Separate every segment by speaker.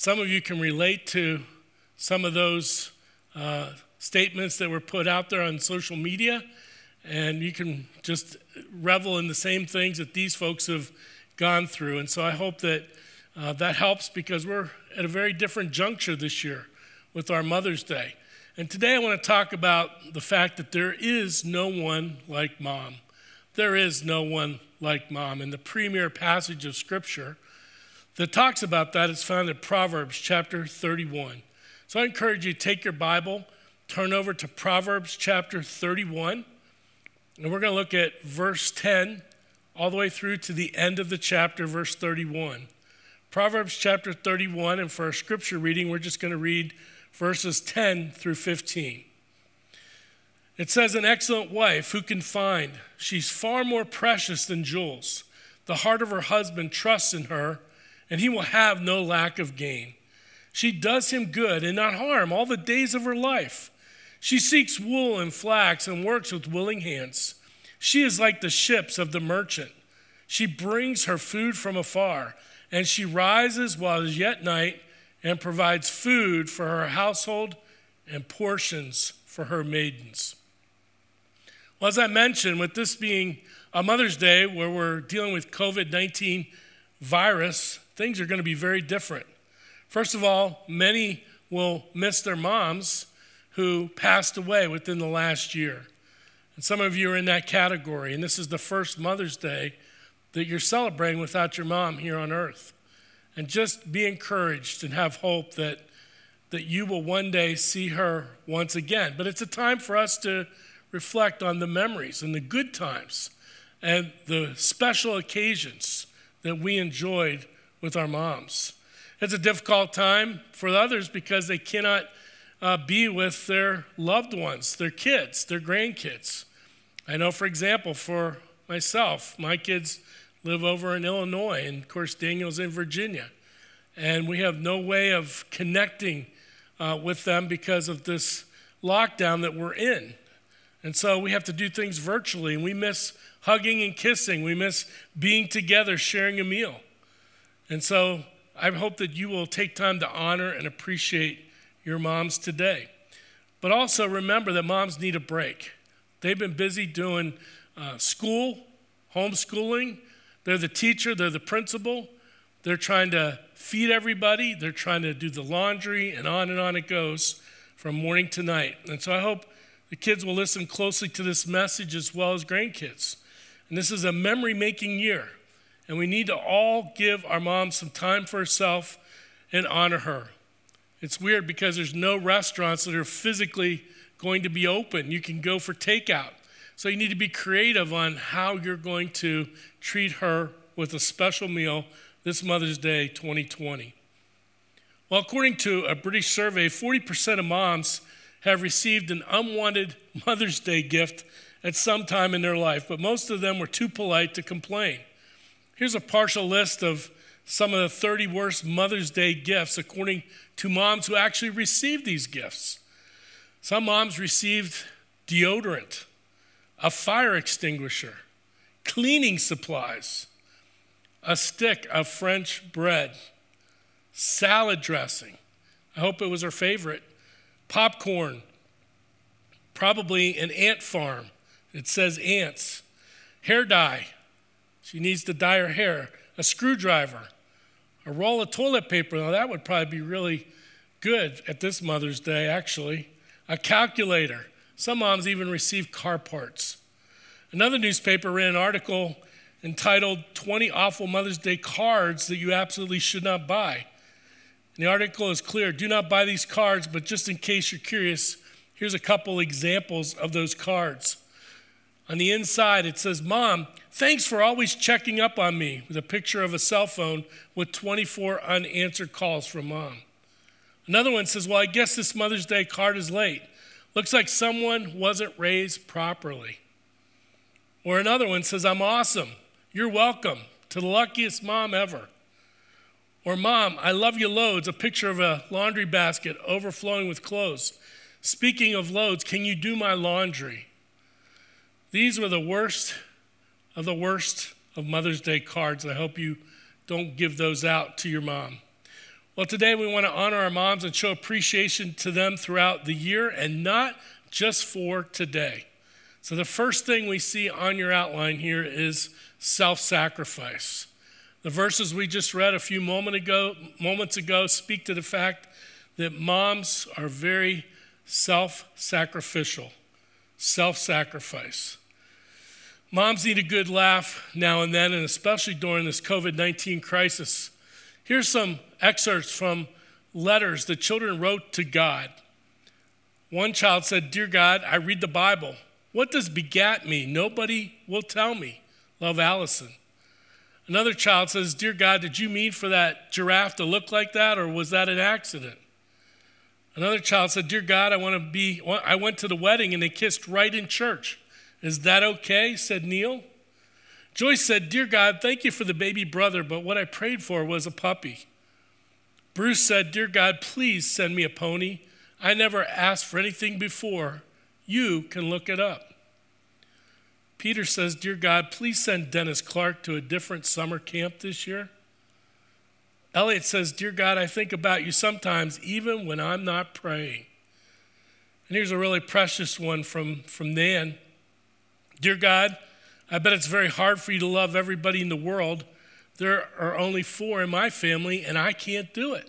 Speaker 1: some of you can relate to some of those uh, statements that were put out there on social media, and you can just revel in the same things that these folks have gone through. And so I hope that uh, that helps because we're at a very different juncture this year with our Mother's Day. And today I want to talk about the fact that there is no one like mom. There is no one like mom. And the premier passage of Scripture that talks about that is found in Proverbs chapter 31. So I encourage you to take your Bible, turn over to Proverbs chapter 31, and we're going to look at verse 10 all the way through to the end of the chapter, verse 31. Proverbs chapter 31, and for our scripture reading, we're just going to read verses 10 through 15. It says, An excellent wife who can find? She's far more precious than jewels. The heart of her husband trusts in her, and he will have no lack of gain. She does him good and not harm all the days of her life. She seeks wool and flax and works with willing hands. She is like the ships of the merchant. She brings her food from afar and she rises while it is yet night and provides food for her household and portions for her maidens. Well, as I mentioned, with this being a Mother's Day where we're dealing with COVID 19 virus, things are going to be very different. First of all, many will miss their moms who passed away within the last year. And some of you are in that category, and this is the first Mother's Day that you're celebrating without your mom here on earth. And just be encouraged and have hope that, that you will one day see her once again. But it's a time for us to reflect on the memories and the good times and the special occasions that we enjoyed with our moms. It's a difficult time for others because they cannot uh, be with their loved ones, their kids, their grandkids. I know, for example, for myself, my kids live over in Illinois, and of course, Daniel's in Virginia. And we have no way of connecting uh, with them because of this lockdown that we're in. And so we have to do things virtually, and we miss hugging and kissing. We miss being together, sharing a meal. And so I hope that you will take time to honor and appreciate your moms today. But also remember that moms need a break. They've been busy doing uh, school, homeschooling, they're the teacher, they're the principal. They're trying to feed everybody, they're trying to do the laundry, and on and on it goes from morning to night. And so I hope the kids will listen closely to this message as well as grandkids. And this is a memory making year. And we need to all give our mom some time for herself and honor her. It's weird because there's no restaurants that are physically going to be open. You can go for takeout. So you need to be creative on how you're going to treat her with a special meal this Mother's Day 2020. Well, according to a British survey, 40% of moms have received an unwanted Mother's Day gift at some time in their life, but most of them were too polite to complain. Here's a partial list of some of the 30 worst Mother's Day gifts according to moms who actually received these gifts. Some moms received deodorant, a fire extinguisher, cleaning supplies, a stick of French bread, salad dressing. I hope it was her favorite. Popcorn, probably an ant farm. It says ants. Hair dye. She needs to dye her hair. A screwdriver. A roll of toilet paper. Now, that would probably be really good at this Mother's Day, actually. A calculator. Some moms even receive car parts. Another newspaper ran an article entitled 20 Awful Mother's Day Cards That You Absolutely Should Not Buy. And the article is clear do not buy these cards, but just in case you're curious, here's a couple examples of those cards. On the inside, it says, Mom, thanks for always checking up on me, with a picture of a cell phone with 24 unanswered calls from mom. Another one says, Well, I guess this Mother's Day card is late. Looks like someone wasn't raised properly. Or another one says, I'm awesome. You're welcome to the luckiest mom ever. Or, Mom, I love you loads. A picture of a laundry basket overflowing with clothes. Speaking of loads, can you do my laundry? These were the worst of the worst of Mother's Day cards. I hope you don't give those out to your mom. Well, today we want to honor our moms and show appreciation to them throughout the year and not just for today. So, the first thing we see on your outline here is self sacrifice. The verses we just read a few moment ago, moments ago speak to the fact that moms are very self sacrificial, self sacrifice. Moms need a good laugh now and then, and especially during this COVID 19 crisis. Here's some excerpts from letters the children wrote to God. One child said, Dear God, I read the Bible. What does begat mean? Nobody will tell me. Love Allison. Another child says, Dear God, did you mean for that giraffe to look like that, or was that an accident? Another child said, Dear God, I want to be, I went to the wedding and they kissed right in church. Is that okay? said Neil. Joyce said, Dear God, thank you for the baby brother, but what I prayed for was a puppy. Bruce said, Dear God, please send me a pony. I never asked for anything before. You can look it up. Peter says, Dear God, please send Dennis Clark to a different summer camp this year. Elliot says, Dear God, I think about you sometimes, even when I'm not praying. And here's a really precious one from, from Nan. Dear God, I bet it's very hard for you to love everybody in the world. There are only four in my family, and I can't do it.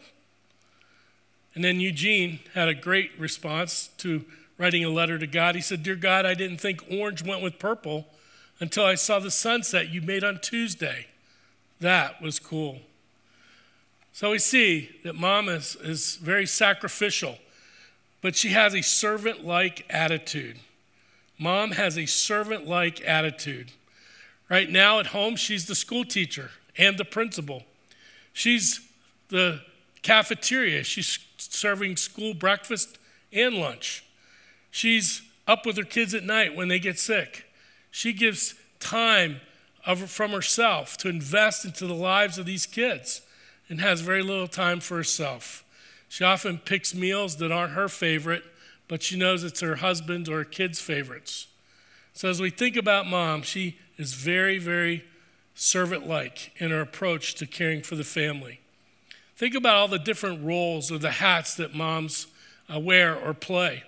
Speaker 1: And then Eugene had a great response to writing a letter to God. He said, Dear God, I didn't think orange went with purple until I saw the sunset you made on Tuesday. That was cool. So we see that mom is, is very sacrificial, but she has a servant like attitude. Mom has a servant like attitude. Right now at home, she's the school teacher and the principal. She's the cafeteria. She's serving school breakfast and lunch. She's up with her kids at night when they get sick. She gives time of, from herself to invest into the lives of these kids and has very little time for herself. She often picks meals that aren't her favorite, but she knows it's her husband's or her kids' favorites. So as we think about mom, she is very, very servant like in her approach to caring for the family. Think about all the different roles or the hats that moms uh, wear or play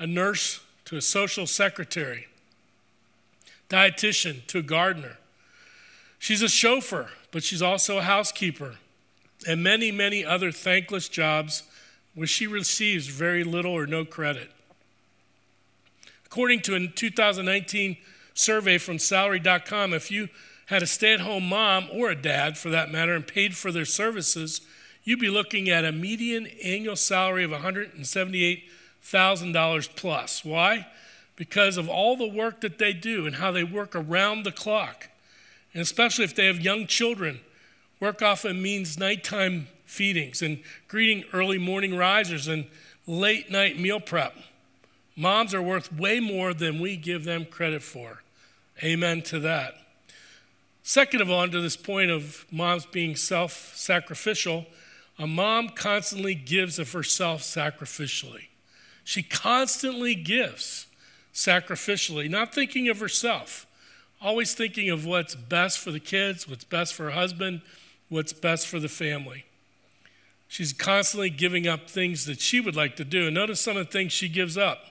Speaker 1: a nurse to a social secretary, dietitian to a gardener. She's a chauffeur, but she's also a housekeeper, and many, many other thankless jobs where she receives very little or no credit. According to a 2019 survey from salary.com, if you had a stay at home mom or a dad for that matter and paid for their services, you'd be looking at a median annual salary of $178,000 plus. Why? Because of all the work that they do and how they work around the clock. And especially if they have young children, work often means nighttime feedings and greeting early morning risers and late night meal prep. Moms are worth way more than we give them credit for. Amen to that. Second of all, to this point of moms being self sacrificial, a mom constantly gives of herself sacrificially. She constantly gives sacrificially, not thinking of herself, always thinking of what's best for the kids, what's best for her husband, what's best for the family. She's constantly giving up things that she would like to do. And notice some of the things she gives up.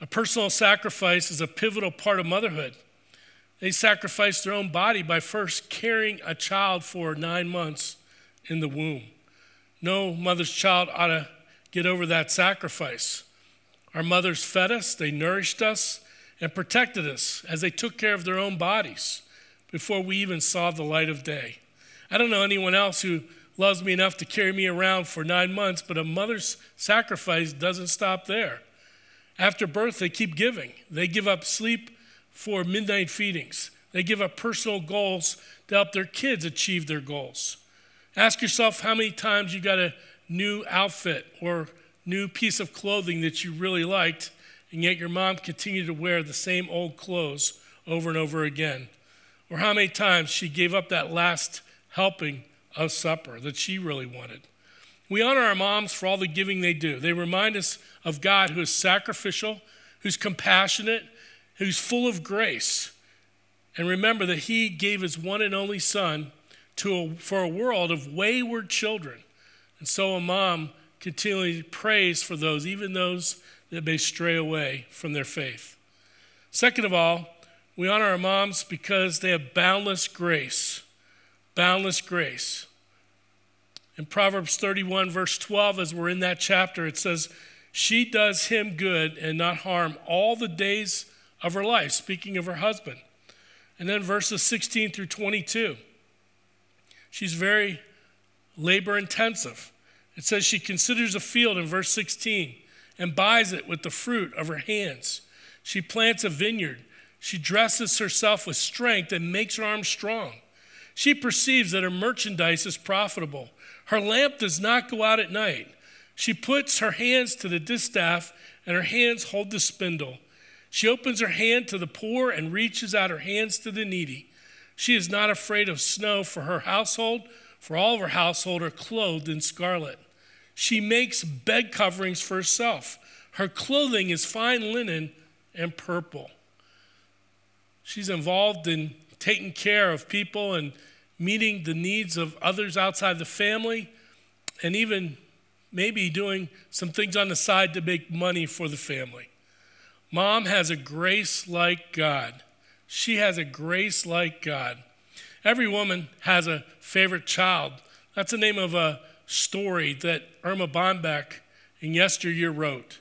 Speaker 1: A personal sacrifice is a pivotal part of motherhood. They sacrifice their own body by first carrying a child for nine months in the womb. No mother's child ought to get over that sacrifice. Our mothers fed us, they nourished us, and protected us as they took care of their own bodies before we even saw the light of day. I don't know anyone else who loves me enough to carry me around for nine months, but a mother's sacrifice doesn't stop there. After birth, they keep giving. They give up sleep for midnight feedings. They give up personal goals to help their kids achieve their goals. Ask yourself how many times you got a new outfit or new piece of clothing that you really liked, and yet your mom continued to wear the same old clothes over and over again. Or how many times she gave up that last helping of supper that she really wanted. We honor our moms for all the giving they do. They remind us of God who is sacrificial, who's compassionate, who's full of grace. And remember that He gave His one and only Son to a, for a world of wayward children. And so a mom continually prays for those, even those that may stray away from their faith. Second of all, we honor our moms because they have boundless grace. Boundless grace. In Proverbs 31, verse 12, as we're in that chapter, it says, She does him good and not harm all the days of her life, speaking of her husband. And then verses 16 through 22. She's very labor intensive. It says she considers a field in verse 16 and buys it with the fruit of her hands. She plants a vineyard. She dresses herself with strength and makes her arms strong. She perceives that her merchandise is profitable. Her lamp does not go out at night. She puts her hands to the distaff, and her hands hold the spindle. She opens her hand to the poor and reaches out her hands to the needy. She is not afraid of snow for her household, for all of her household are clothed in scarlet. She makes bed coverings for herself. Her clothing is fine linen and purple. She's involved in taking care of people and meeting the needs of others outside the family, and even maybe doing some things on the side to make money for the family. Mom has a grace like God. She has a grace like God. Every woman has a favorite child. That's the name of a story that Erma Bombeck in yesteryear wrote.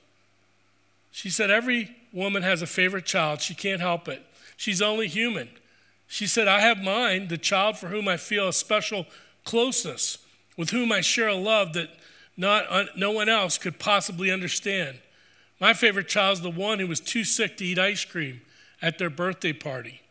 Speaker 1: She said, Every woman has a favorite child. She can't help it. She's only human. She said, I have mine, the child for whom I feel a special closeness, with whom I share a love that not, no one else could possibly understand. My favorite child is the one who was too sick to eat ice cream at their birthday party,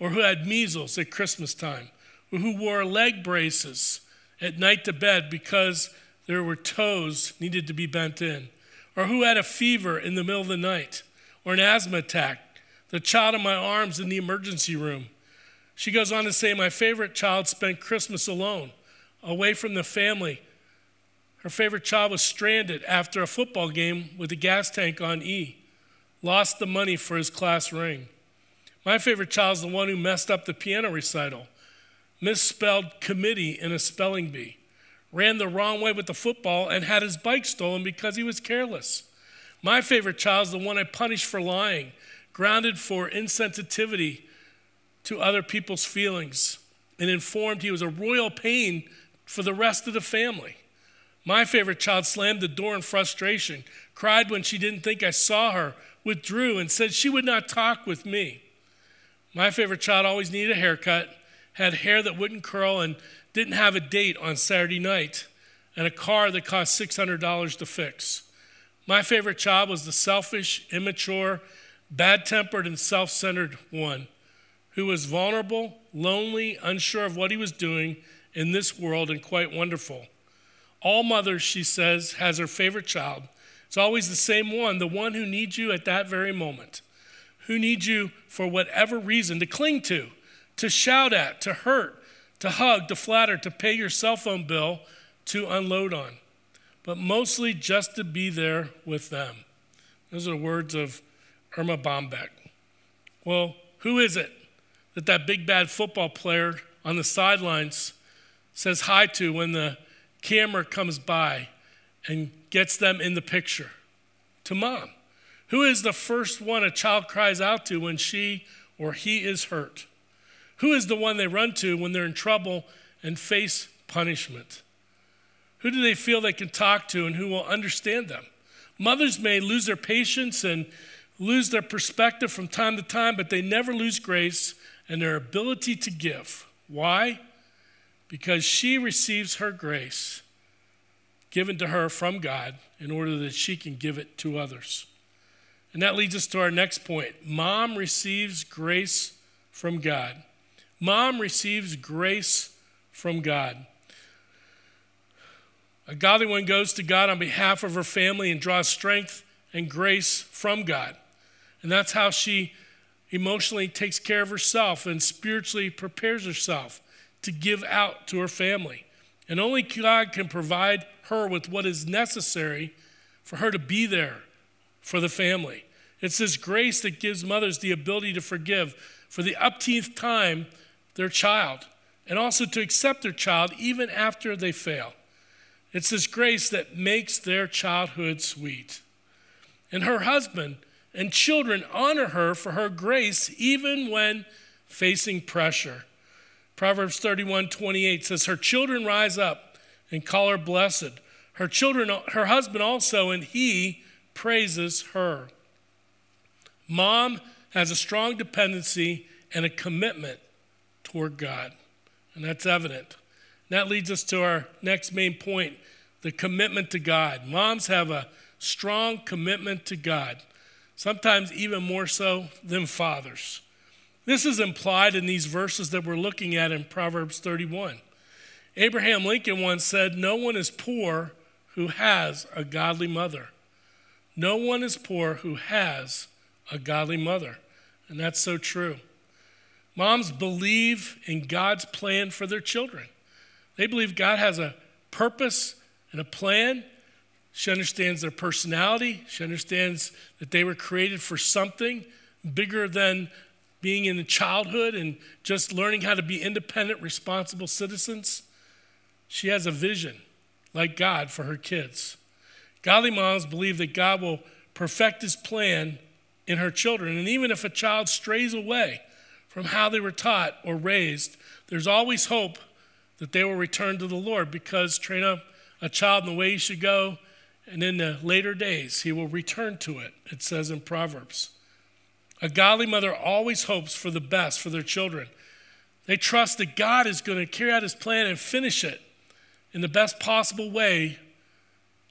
Speaker 1: or who had measles at Christmas time, or who wore leg braces at night to bed because there were toes needed to be bent in, or who had a fever in the middle of the night, or an asthma attack, the child in my arms in the emergency room. She goes on to say, My favorite child spent Christmas alone, away from the family. Her favorite child was stranded after a football game with a gas tank on E, lost the money for his class ring. My favorite child is the one who messed up the piano recital misspelled committee in a spelling bee, ran the wrong way with the football, and had his bike stolen because he was careless. My favorite child is the one I punished for lying, grounded for insensitivity to other people's feelings, and informed he was a royal pain for the rest of the family. My favorite child slammed the door in frustration, cried when she didn't think I saw her, withdrew, and said she would not talk with me. My favorite child always needed a haircut had hair that wouldn't curl and didn't have a date on Saturday night, and a car that cost $600 to fix. My favorite child was the selfish, immature, bad tempered, and self centered one who was vulnerable, lonely, unsure of what he was doing in this world, and quite wonderful. All mothers, she says, has her favorite child. It's always the same one, the one who needs you at that very moment, who needs you for whatever reason to cling to to shout at, to hurt, to hug, to flatter, to pay your cell phone bill, to unload on, but mostly just to be there with them. Those are the words of Erma Bombeck. Well, who is it that that big bad football player on the sidelines says hi to when the camera comes by and gets them in the picture? To mom. Who is the first one a child cries out to when she or he is hurt? Who is the one they run to when they're in trouble and face punishment? Who do they feel they can talk to and who will understand them? Mothers may lose their patience and lose their perspective from time to time, but they never lose grace and their ability to give. Why? Because she receives her grace given to her from God in order that she can give it to others. And that leads us to our next point. Mom receives grace from God. Mom receives grace from God. A godly one goes to God on behalf of her family and draws strength and grace from God. And that's how she emotionally takes care of herself and spiritually prepares herself to give out to her family. And only God can provide her with what is necessary for her to be there for the family. It's this grace that gives mothers the ability to forgive for the upteenth time their child and also to accept their child even after they fail. It's this grace that makes their childhood sweet. And her husband and children honor her for her grace even when facing pressure. Proverbs 31 28 says, Her children rise up and call her blessed. Her children, her husband also, and he praises her. Mom has a strong dependency and a commitment toward God, and that's evident. And that leads us to our next main point the commitment to God. Moms have a strong commitment to God, sometimes even more so than fathers. This is implied in these verses that we're looking at in Proverbs 31. Abraham Lincoln once said, No one is poor who has a godly mother. No one is poor who has a godly mother. And that's so true. Moms believe in God's plan for their children. They believe God has a purpose and a plan. She understands their personality. She understands that they were created for something bigger than being in childhood and just learning how to be independent, responsible citizens. She has a vision, like God, for her kids. Godly moms believe that God will perfect his plan in her children. And even if a child strays away from how they were taught or raised, there's always hope that they will return to the Lord because train up a child in the way he should go, and in the later days he will return to it, it says in Proverbs. A godly mother always hopes for the best for their children. They trust that God is going to carry out his plan and finish it in the best possible way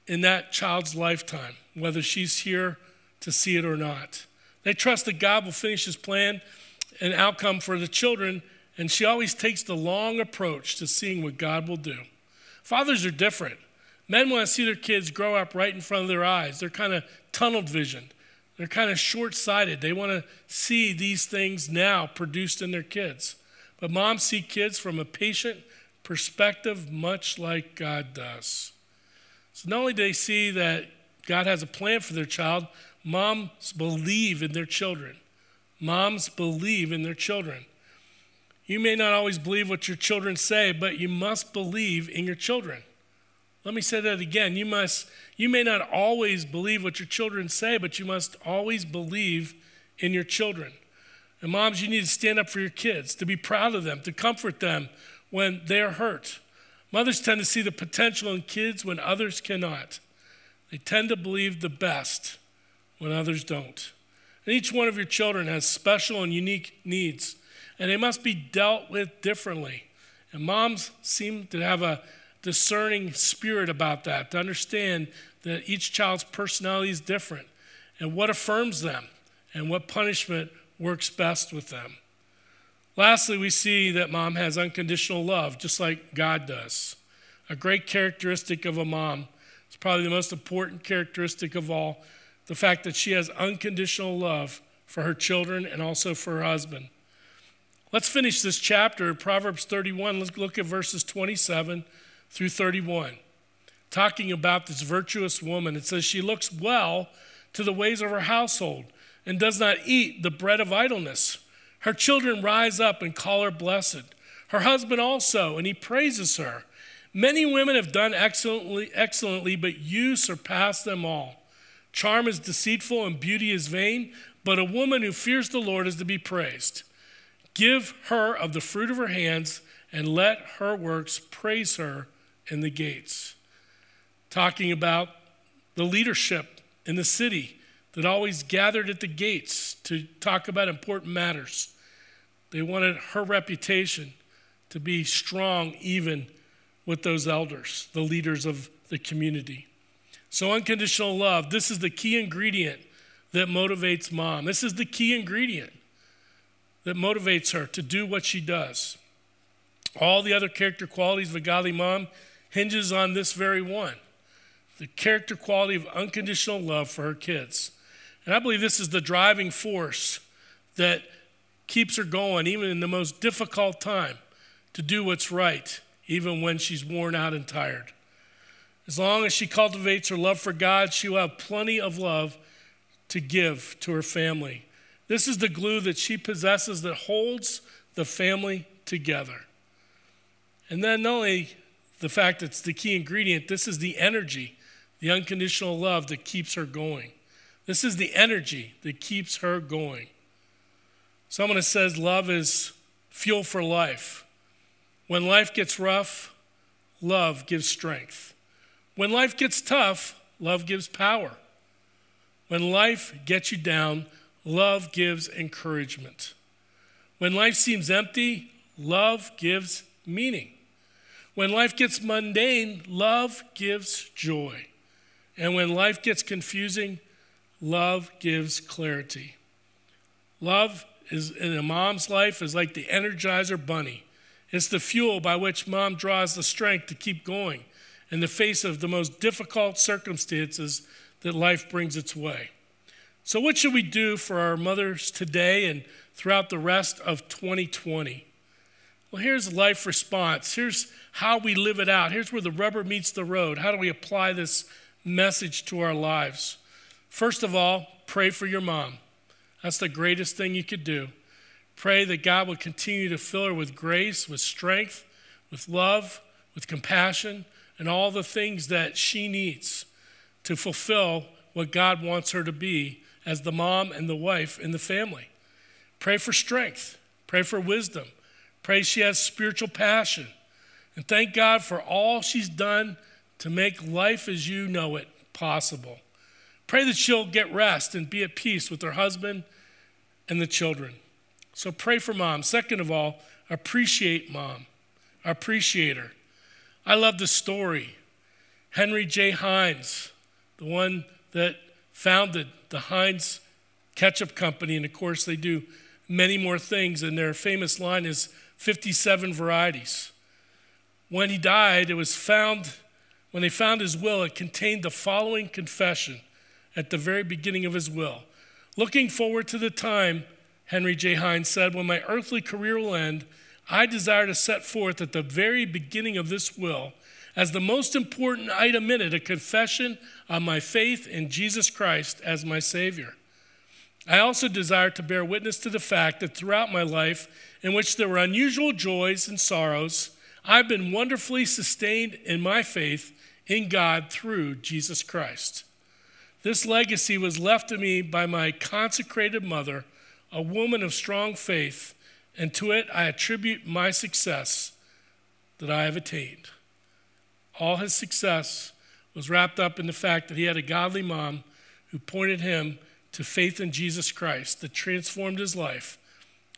Speaker 1: in that child's lifetime, whether she's here to see it or not. They trust that God will finish his plan and outcome for the children, and she always takes the long approach to seeing what God will do. Fathers are different. Men want to see their kids grow up right in front of their eyes. They're kind of tunnel visioned. They're kind of short sighted. They want to see these things now produced in their kids. But moms see kids from a patient perspective, much like God does. So not only do they see that God has a plan for their child, moms believe in their children. Moms believe in their children. You may not always believe what your children say, but you must believe in your children. Let me say that again. You must you may not always believe what your children say, but you must always believe in your children. And moms, you need to stand up for your kids, to be proud of them, to comfort them when they're hurt. Mothers tend to see the potential in kids when others cannot. They tend to believe the best when others don't. And each one of your children has special and unique needs and they must be dealt with differently. And moms seem to have a discerning spirit about that, to understand that each child's personality is different and what affirms them and what punishment works best with them. Lastly, we see that mom has unconditional love, just like God does. A great characteristic of a mom, it's probably the most important characteristic of all, the fact that she has unconditional love for her children and also for her husband. Let's finish this chapter, Proverbs 31. Let's look at verses 27 through 31. Talking about this virtuous woman, it says, She looks well to the ways of her household and does not eat the bread of idleness. Her children rise up and call her blessed. Her husband also, and he praises her. Many women have done excellently, excellently, but you surpass them all. Charm is deceitful and beauty is vain, but a woman who fears the Lord is to be praised. Give her of the fruit of her hands, and let her works praise her in the gates. Talking about the leadership in the city that always gathered at the gates to talk about important matters. They wanted her reputation to be strong, even with those elders, the leaders of the community. So, unconditional love, this is the key ingredient that motivates mom. This is the key ingredient that motivates her to do what she does. All the other character qualities of a godly mom hinges on this very one the character quality of unconditional love for her kids. And I believe this is the driving force that keeps her going, even in the most difficult time, to do what's right, even when she's worn out and tired. As long as she cultivates her love for God, she will have plenty of love to give to her family. This is the glue that she possesses that holds the family together. And then not only the fact it's the key ingredient, this is the energy, the unconditional love that keeps her going. This is the energy that keeps her going. Someone says love is fuel for life. When life gets rough, love gives strength. When life gets tough, love gives power. When life gets you down, love gives encouragement. When life seems empty, love gives meaning. When life gets mundane, love gives joy. And when life gets confusing, love gives clarity. Love is in a mom's life is like the energizer bunny. It's the fuel by which mom draws the strength to keep going in the face of the most difficult circumstances that life brings its way. So, what should we do for our mothers today and throughout the rest of 2020? Well, here's life response. Here's how we live it out. Here's where the rubber meets the road. How do we apply this message to our lives? First of all, pray for your mom. That's the greatest thing you could do. Pray that God would continue to fill her with grace, with strength, with love, with compassion, and all the things that she needs to fulfill what God wants her to be as the mom and the wife in the family. Pray for strength, pray for wisdom, pray she has spiritual passion, and thank God for all she's done to make life as you know it possible. Pray that she'll get rest and be at peace with her husband and the children. So pray for mom. Second of all, appreciate mom. Appreciate her. I love the story. Henry J. Heinz, the one that founded the Heinz Ketchup Company, and of course, they do many more things, and their famous line is 57 varieties. When he died, it was found, when they found his will, it contained the following confession at the very beginning of his will. Looking forward to the time, Henry J. Heinz said, when my earthly career will end, I desire to set forth at the very beginning of this will, as the most important item in it, a confession of my faith in Jesus Christ as my Savior. I also desire to bear witness to the fact that throughout my life, in which there were unusual joys and sorrows, I've been wonderfully sustained in my faith in God through Jesus Christ. This legacy was left to me by my consecrated mother, a woman of strong faith, and to it I attribute my success that I have attained. All his success was wrapped up in the fact that he had a godly mom who pointed him to faith in Jesus Christ that transformed his life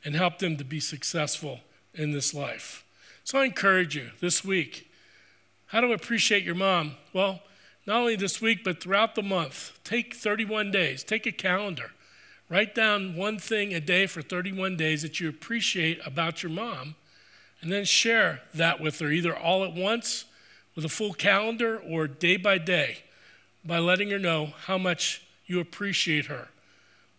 Speaker 1: and help them to be successful in this life. So I encourage you this week how to appreciate your mom. Well, not only this week, but throughout the month. Take 31 days, take a calendar. Write down one thing a day for 31 days that you appreciate about your mom, and then share that with her, either all at once with a full calendar or day by day, by letting her know how much you appreciate her.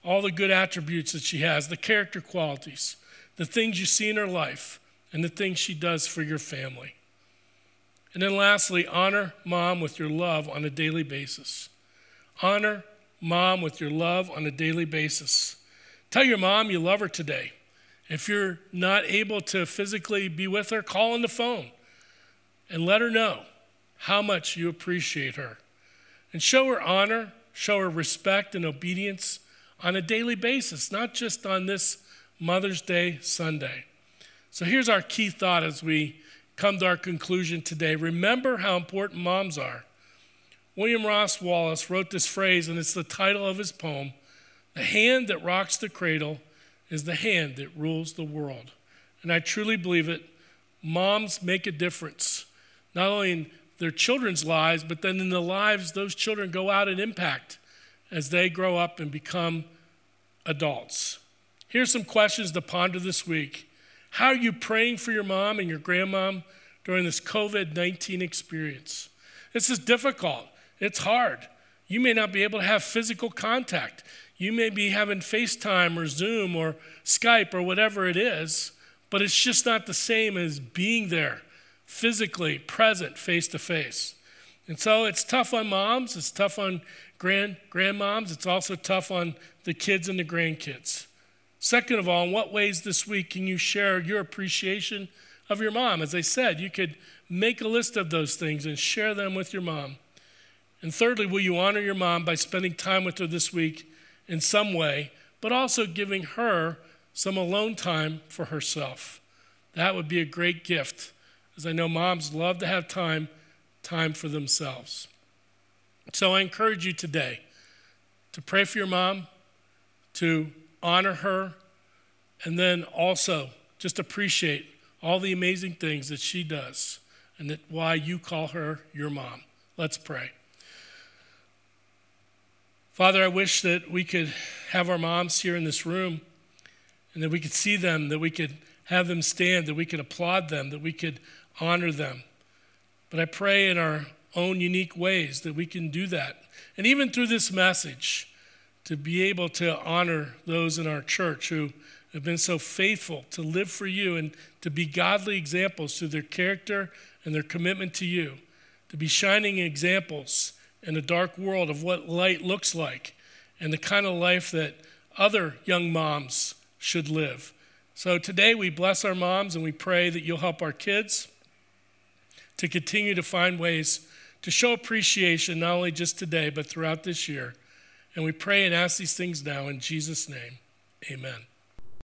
Speaker 1: All the good attributes that she has, the character qualities, the things you see in her life, and the things she does for your family. And then lastly, honor mom with your love on a daily basis. Honor mom with your love on a daily basis. Tell your mom you love her today. If you're not able to physically be with her, call on the phone and let her know how much you appreciate her. And show her honor, show her respect and obedience on a daily basis, not just on this Mother's Day Sunday. So here's our key thought as we come to our conclusion today. Remember how important moms are. William Ross Wallace wrote this phrase, and it's the title of his poem The hand that rocks the cradle is the hand that rules the world. And I truly believe it. Moms make a difference, not only in their children's lives, but then in the lives those children go out and impact as they grow up and become adults. Here's some questions to ponder this week. How are you praying for your mom and your grandmom during this COVID 19 experience? This is difficult, it's hard. You may not be able to have physical contact. You may be having FaceTime or Zoom or Skype or whatever it is, but it's just not the same as being there physically present face to face. And so it's tough on moms, it's tough on grand grandmoms, it's also tough on the kids and the grandkids. Second of all, in what ways this week can you share your appreciation of your mom. As I said, you could make a list of those things and share them with your mom. And thirdly, will you honor your mom by spending time with her this week in some way, but also giving her some alone time for herself? That would be a great gift, as I know moms love to have time, time for themselves. So I encourage you today to pray for your mom, to honor her, and then also just appreciate all the amazing things that she does and that why you call her your mom. Let's pray. Father, I wish that we could have our moms here in this room and that we could see them, that we could have them stand, that we could applaud them, that we could honor them. But I pray in our own unique ways that we can do that. And even through this message, to be able to honor those in our church who have been so faithful to live for you and to be godly examples through their character and their commitment to you, to be shining examples in a dark world of what light looks like and the kind of life that other young moms should live. So today we bless our moms and we pray that you'll help our kids to continue to find ways to show appreciation, not only just today, but throughout this year. And we pray and ask these things now in Jesus' name. Amen.